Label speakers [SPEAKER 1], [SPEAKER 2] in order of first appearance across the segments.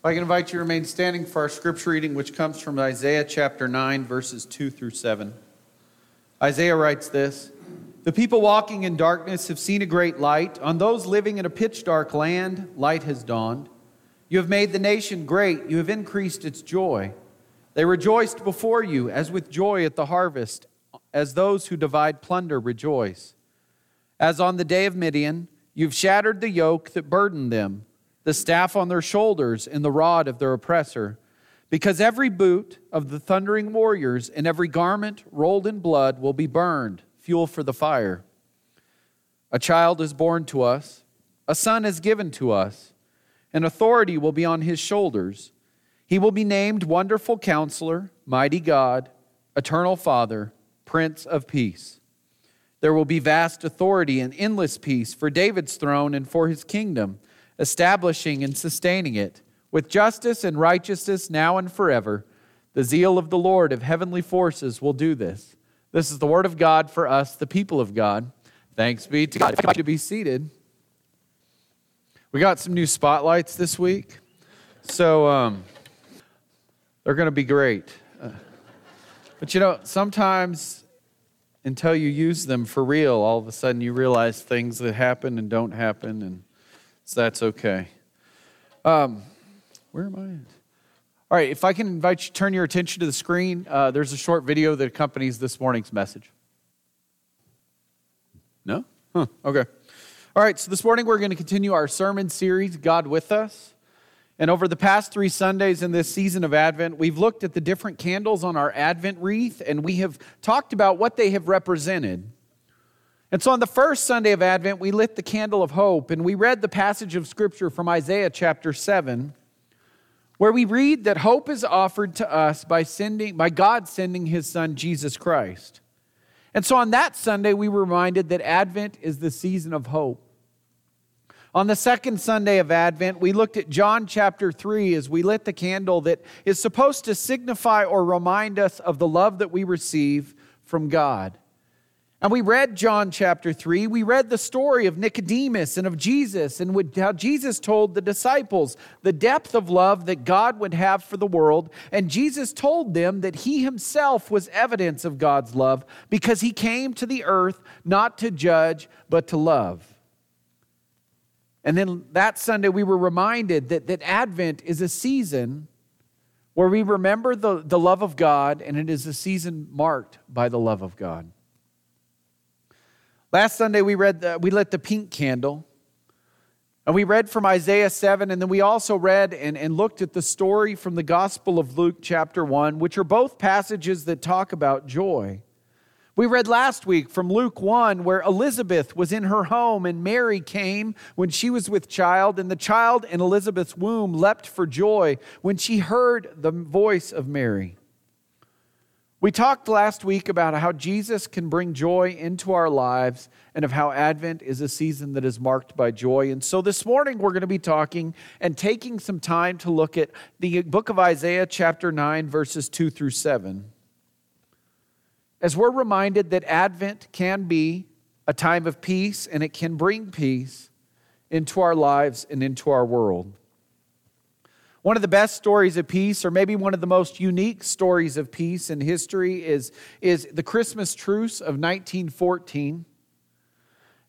[SPEAKER 1] If I can invite you to remain standing for our scripture reading, which comes from Isaiah chapter 9, verses 2 through 7. Isaiah writes this The people walking in darkness have seen a great light. On those living in a pitch dark land, light has dawned. You have made the nation great, you have increased its joy. They rejoiced before you as with joy at the harvest, as those who divide plunder rejoice. As on the day of Midian, you've shattered the yoke that burdened them the staff on their shoulders and the rod of their oppressor. Because every boot of the thundering warriors and every garment rolled in blood will be burned, fuel for the fire. A child is born to us, a son is given to us, and authority will be on his shoulders. He will be named Wonderful Counselor, Mighty God, Eternal Father, Prince of Peace. There will be vast authority and endless peace for David's throne and for his kingdom establishing and sustaining it with justice and righteousness now and forever. The zeal of the Lord of heavenly forces will do this. This is the word of God for us, the people of God. Thanks be to God. If to be seated. We got some new spotlights this week, so um, they're going to be great. Uh, but you know, sometimes until you use them for real, all of a sudden you realize things that happen and don't happen, and so that's okay. Um, where am I at? All right, if I can invite you turn your attention to the screen, uh, there's a short video that accompanies this morning's message. No? Huh, okay. All right, so this morning we're going to continue our sermon series, God with Us. And over the past three Sundays in this season of Advent, we've looked at the different candles on our Advent wreath and we have talked about what they have represented. And so on the first Sunday of Advent, we lit the candle of hope and we read the passage of Scripture from Isaiah chapter 7, where we read that hope is offered to us by, sending, by God sending his Son, Jesus Christ. And so on that Sunday, we were reminded that Advent is the season of hope. On the second Sunday of Advent, we looked at John chapter 3 as we lit the candle that is supposed to signify or remind us of the love that we receive from God. And we read John chapter 3. We read the story of Nicodemus and of Jesus and how Jesus told the disciples the depth of love that God would have for the world. And Jesus told them that he himself was evidence of God's love because he came to the earth not to judge, but to love. And then that Sunday, we were reminded that, that Advent is a season where we remember the, the love of God, and it is a season marked by the love of God. Last Sunday we read the, we lit the pink candle. And we read from Isaiah 7, and then we also read and, and looked at the story from the Gospel of Luke, chapter 1, which are both passages that talk about joy. We read last week from Luke 1, where Elizabeth was in her home, and Mary came when she was with child, and the child in Elizabeth's womb leapt for joy when she heard the voice of Mary. We talked last week about how Jesus can bring joy into our lives and of how Advent is a season that is marked by joy. And so this morning we're going to be talking and taking some time to look at the book of Isaiah, chapter 9, verses 2 through 7. As we're reminded that Advent can be a time of peace and it can bring peace into our lives and into our world. One of the best stories of peace, or maybe one of the most unique stories of peace in history, is, is the Christmas truce of 1914.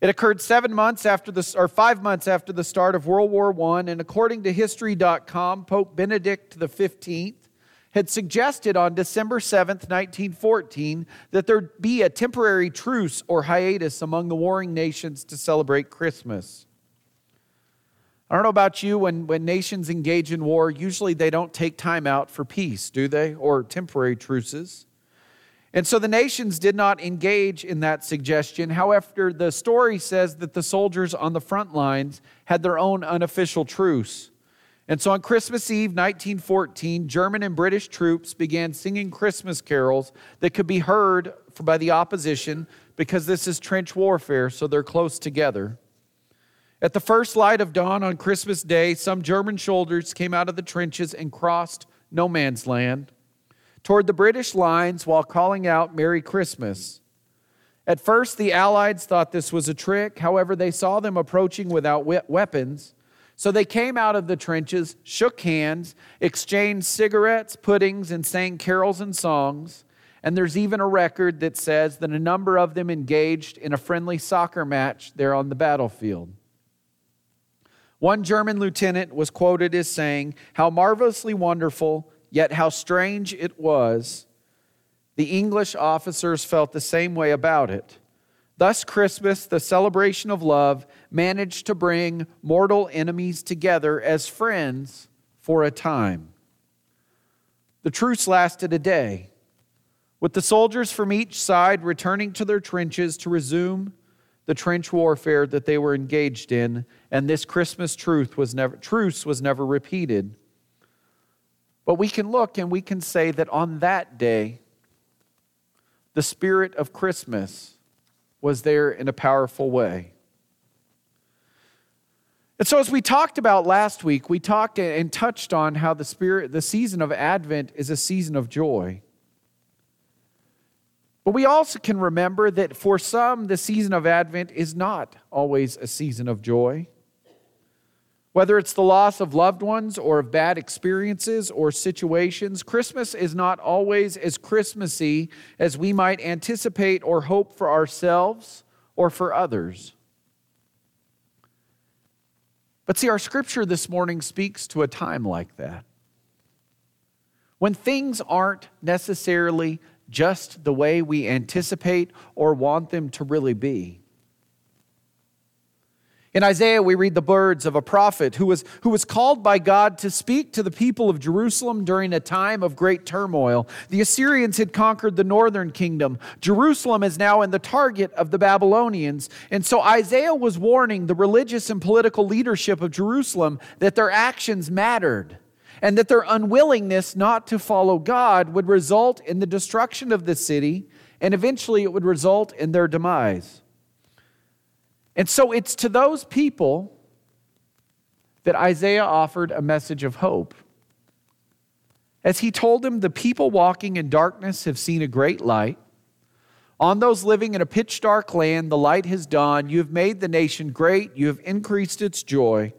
[SPEAKER 1] It occurred seven months after the, or five months after the start of World War I, and according to History.com, Pope Benedict XV had suggested on December 7th, 1914, that there be a temporary truce or hiatus among the warring nations to celebrate Christmas. I don't know about you, when, when nations engage in war, usually they don't take time out for peace, do they? Or temporary truces. And so the nations did not engage in that suggestion. However, the story says that the soldiers on the front lines had their own unofficial truce. And so on Christmas Eve, 1914, German and British troops began singing Christmas carols that could be heard by the opposition because this is trench warfare, so they're close together. At the first light of dawn on Christmas Day, some German soldiers came out of the trenches and crossed no man's land toward the British lines while calling out Merry Christmas. At first, the Allies thought this was a trick. However, they saw them approaching without weapons. So they came out of the trenches, shook hands, exchanged cigarettes, puddings, and sang carols and songs. And there's even a record that says that a number of them engaged in a friendly soccer match there on the battlefield. One German lieutenant was quoted as saying, How marvelously wonderful, yet how strange it was. The English officers felt the same way about it. Thus, Christmas, the celebration of love, managed to bring mortal enemies together as friends for a time. The truce lasted a day, with the soldiers from each side returning to their trenches to resume the trench warfare that they were engaged in, and this Christmas truth was never, truce was never repeated. But we can look and we can say that on that day, the spirit of Christmas was there in a powerful way. And so, as we talked about last week, we talked and touched on how the spirit, the season of Advent is a season of joy. But we also can remember that for some, the season of Advent is not always a season of joy. Whether it's the loss of loved ones or of bad experiences or situations, Christmas is not always as Christmassy as we might anticipate or hope for ourselves or for others. But see, our scripture this morning speaks to a time like that. When things aren't necessarily just the way we anticipate or want them to really be. In Isaiah, we read the words of a prophet who was, who was called by God to speak to the people of Jerusalem during a time of great turmoil. The Assyrians had conquered the northern kingdom. Jerusalem is now in the target of the Babylonians. And so Isaiah was warning the religious and political leadership of Jerusalem that their actions mattered and that their unwillingness not to follow God would result in the destruction of the city and eventually it would result in their demise. And so it's to those people that Isaiah offered a message of hope. As he told them, the people walking in darkness have seen a great light. On those living in a pitch dark land, the light has dawned. You have made the nation great, you have increased its joy.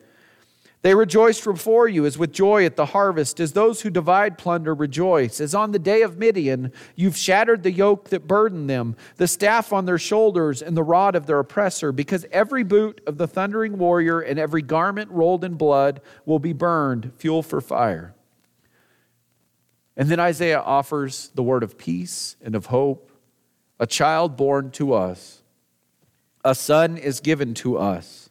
[SPEAKER 1] They rejoiced before you as with joy at the harvest, as those who divide plunder rejoice. As on the day of Midian, you've shattered the yoke that burdened them, the staff on their shoulders, and the rod of their oppressor, because every boot of the thundering warrior and every garment rolled in blood will be burned, fuel for fire. And then Isaiah offers the word of peace and of hope. A child born to us, a son is given to us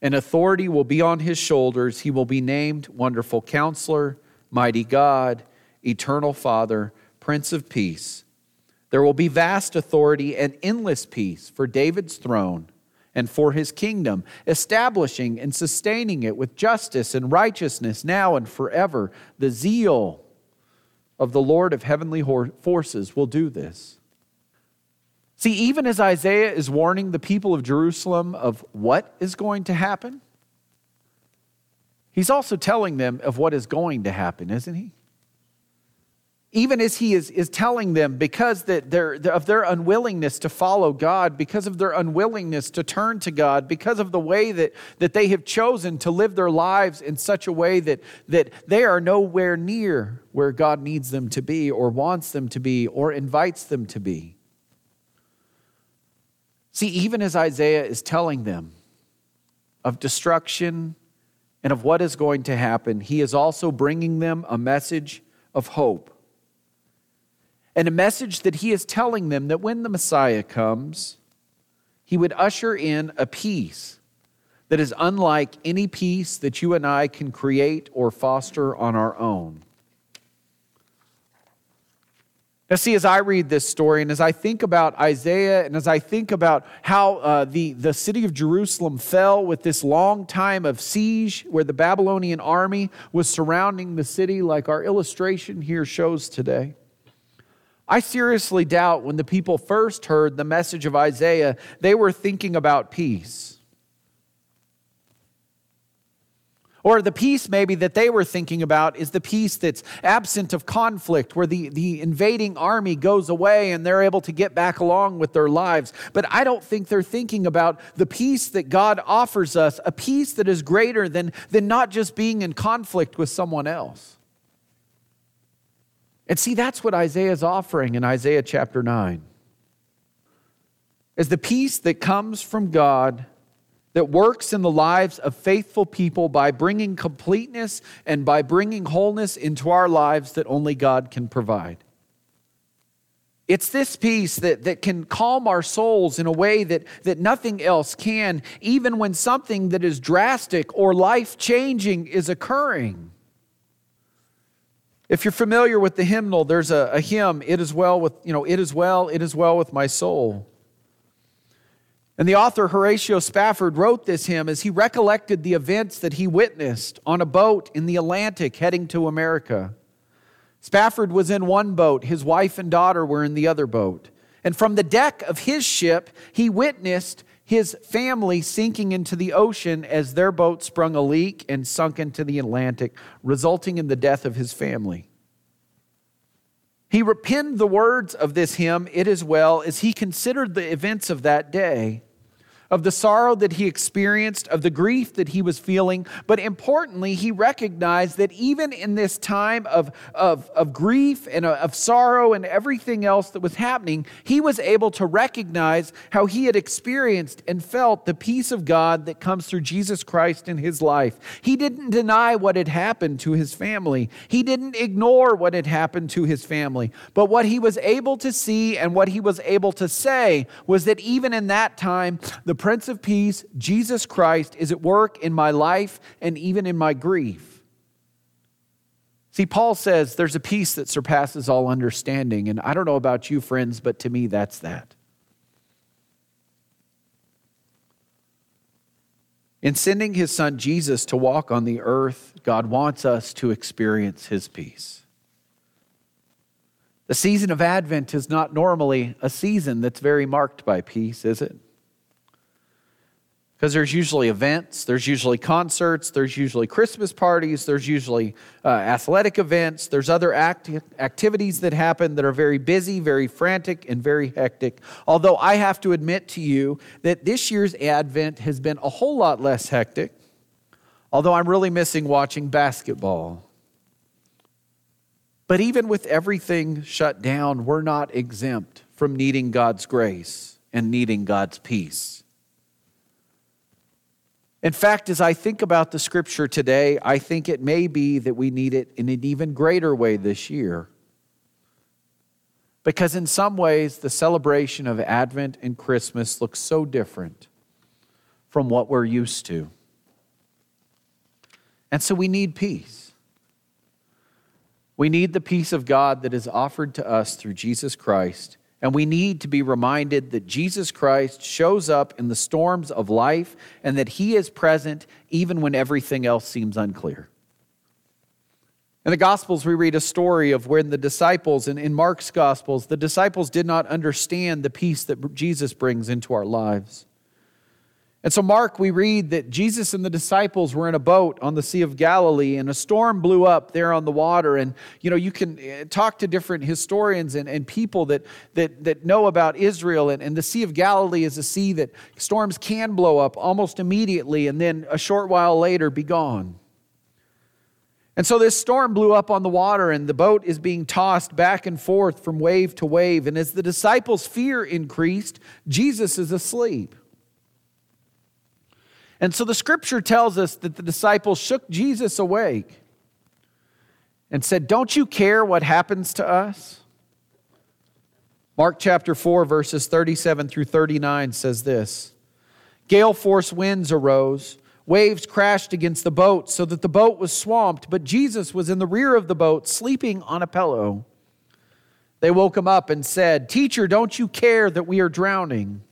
[SPEAKER 1] and authority will be on his shoulders. He will be named Wonderful Counselor, Mighty God, Eternal Father, Prince of Peace. There will be vast authority and endless peace for David's throne and for his kingdom, establishing and sustaining it with justice and righteousness now and forever. The zeal of the Lord of heavenly forces will do this. See, even as Isaiah is warning the people of Jerusalem of what is going to happen, he's also telling them of what is going to happen, isn't he? Even as he is, is telling them because that they're, of their unwillingness to follow God, because of their unwillingness to turn to God, because of the way that, that they have chosen to live their lives in such a way that, that they are nowhere near where God needs them to be, or wants them to be, or invites them to be. See, even as Isaiah is telling them of destruction and of what is going to happen, he is also bringing them a message of hope. And a message that he is telling them that when the Messiah comes, he would usher in a peace that is unlike any peace that you and I can create or foster on our own. Now, see, as I read this story and as I think about Isaiah and as I think about how uh, the, the city of Jerusalem fell with this long time of siege where the Babylonian army was surrounding the city, like our illustration here shows today, I seriously doubt when the people first heard the message of Isaiah, they were thinking about peace. Or the peace, maybe, that they were thinking about is the peace that's absent of conflict, where the, the invading army goes away and they're able to get back along with their lives. But I don't think they're thinking about the peace that God offers us, a peace that is greater than, than not just being in conflict with someone else. And see, that's what Isaiah is offering in Isaiah chapter 9. Is the peace that comes from God that works in the lives of faithful people by bringing completeness and by bringing wholeness into our lives that only God can provide. It's this peace that, that can calm our souls in a way that, that nothing else can, even when something that is drastic or life changing is occurring. If you're familiar with the hymnal, there's a, a hymn, It is well with, you know, it is well, it is well with my soul. And the author Horatio Spafford wrote this hymn as he recollected the events that he witnessed on a boat in the Atlantic heading to America. Spafford was in one boat, his wife and daughter were in the other boat. And from the deck of his ship, he witnessed his family sinking into the ocean as their boat sprung a leak and sunk into the Atlantic, resulting in the death of his family. He penned the words of this hymn, It Is Well, as he considered the events of that day of the sorrow that he experienced, of the grief that he was feeling. But importantly, he recognized that even in this time of, of, of grief and of sorrow and everything else that was happening, he was able to recognize how he had experienced and felt the peace of God that comes through Jesus Christ in his life. He didn't deny what had happened to his family, he didn't ignore what had happened to his family. But what he was able to see and what he was able to say was that even in that time, the Prince of Peace, Jesus Christ, is at work in my life and even in my grief. See, Paul says there's a peace that surpasses all understanding. And I don't know about you, friends, but to me, that's that. In sending his son Jesus to walk on the earth, God wants us to experience his peace. The season of Advent is not normally a season that's very marked by peace, is it? Because there's usually events, there's usually concerts, there's usually Christmas parties, there's usually uh, athletic events, there's other act- activities that happen that are very busy, very frantic, and very hectic. Although I have to admit to you that this year's Advent has been a whole lot less hectic, although I'm really missing watching basketball. But even with everything shut down, we're not exempt from needing God's grace and needing God's peace. In fact, as I think about the scripture today, I think it may be that we need it in an even greater way this year. Because in some ways, the celebration of Advent and Christmas looks so different from what we're used to. And so we need peace. We need the peace of God that is offered to us through Jesus Christ and we need to be reminded that Jesus Christ shows up in the storms of life and that he is present even when everything else seems unclear. In the Gospels, we read a story of when the disciples, and in Mark's Gospels, the disciples did not understand the peace that Jesus brings into our lives. And so, Mark, we read that Jesus and the disciples were in a boat on the Sea of Galilee, and a storm blew up there on the water. And, you know, you can eh, talk to different historians and, and people that, that, that know about Israel. And, and the Sea of Galilee is a sea that storms can blow up almost immediately and then a short while later be gone. And so this storm blew up on the water, and the boat is being tossed back and forth from wave to wave. And as the disciples' fear increased, Jesus is asleep. And so the scripture tells us that the disciples shook Jesus awake and said, Don't you care what happens to us? Mark chapter 4, verses 37 through 39 says this Gale force winds arose, waves crashed against the boat so that the boat was swamped, but Jesus was in the rear of the boat, sleeping on a pillow. They woke him up and said, Teacher, don't you care that we are drowning?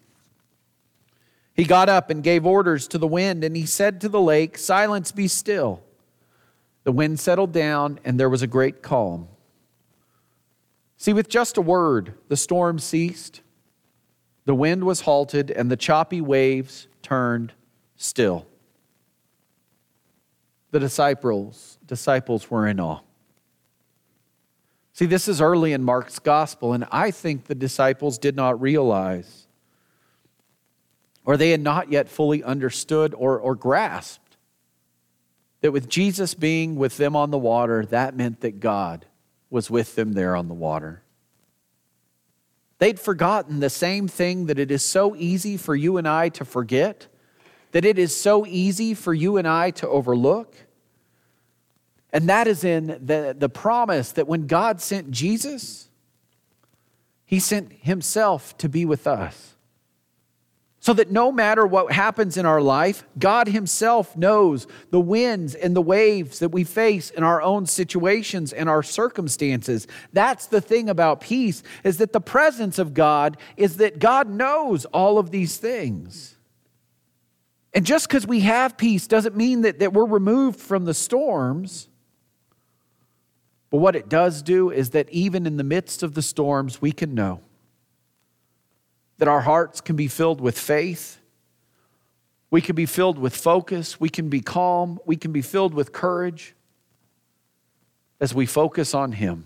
[SPEAKER 1] He got up and gave orders to the wind, and he said to the lake, Silence, be still. The wind settled down, and there was a great calm. See, with just a word, the storm ceased, the wind was halted, and the choppy waves turned still. the disciples, disciples were in awe. See, this is early in Mark's gospel, and I think the disciples did not realize, or they had not yet fully understood or, or grasped, that with Jesus being with them on the water, that meant that God was with them there on the water. They'd forgotten the same thing that it is so easy for you and I to forget, that it is so easy for you and I to overlook. And that is in the, the promise that when God sent Jesus, he sent himself to be with us. So that no matter what happens in our life, God Himself knows the winds and the waves that we face in our own situations and our circumstances. That's the thing about peace, is that the presence of God is that God knows all of these things. And just because we have peace doesn't mean that, that we're removed from the storms. But what it does do is that even in the midst of the storms, we can know that our hearts can be filled with faith. We can be filled with focus. We can be calm. We can be filled with courage as we focus on Him,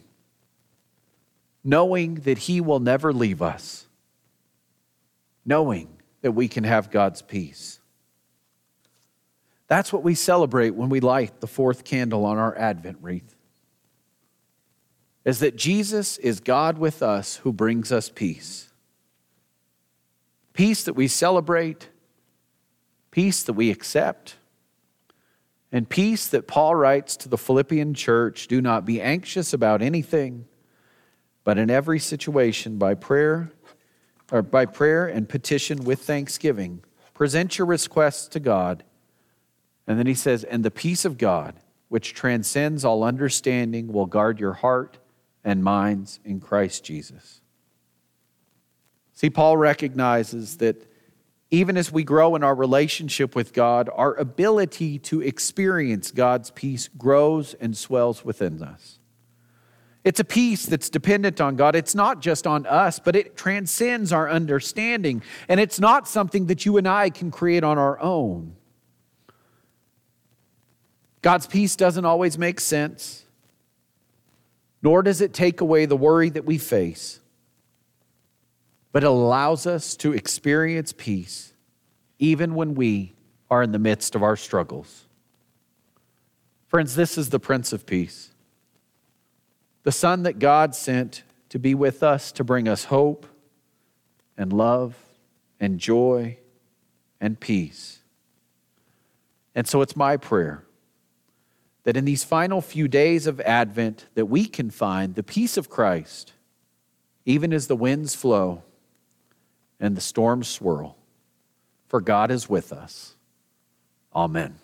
[SPEAKER 1] knowing that He will never leave us, knowing that we can have God's peace. That's what we celebrate when we light the fourth candle on our Advent wreath. Is that Jesus is God with us who brings us peace peace that we celebrate, peace that we accept, and peace that Paul writes to the Philippian church do not be anxious about anything, but in every situation by prayer or by prayer and petition with thanksgiving, present your requests to God. And then he says, and the peace of God, which transcends all understanding, will guard your heart and minds in Christ Jesus. See, Paul recognizes that even as we grow in our relationship with God, our ability to experience God's peace grows and swells within us. It's a peace that's dependent on God. It's not just on us, but it transcends our understanding. And it's not something that you and I can create on our own. God's peace doesn't always make sense, nor does it take away the worry that we face but allows us to experience peace even when we are in the midst of our struggles. Friends, this is the Prince of Peace, the Son that God sent to be with us, to bring us hope and love and joy and peace. And so it's my prayer that in these final few days of Advent that we can find the peace of Christ even as the winds flow and the storms swirl. For God is with us. Amen.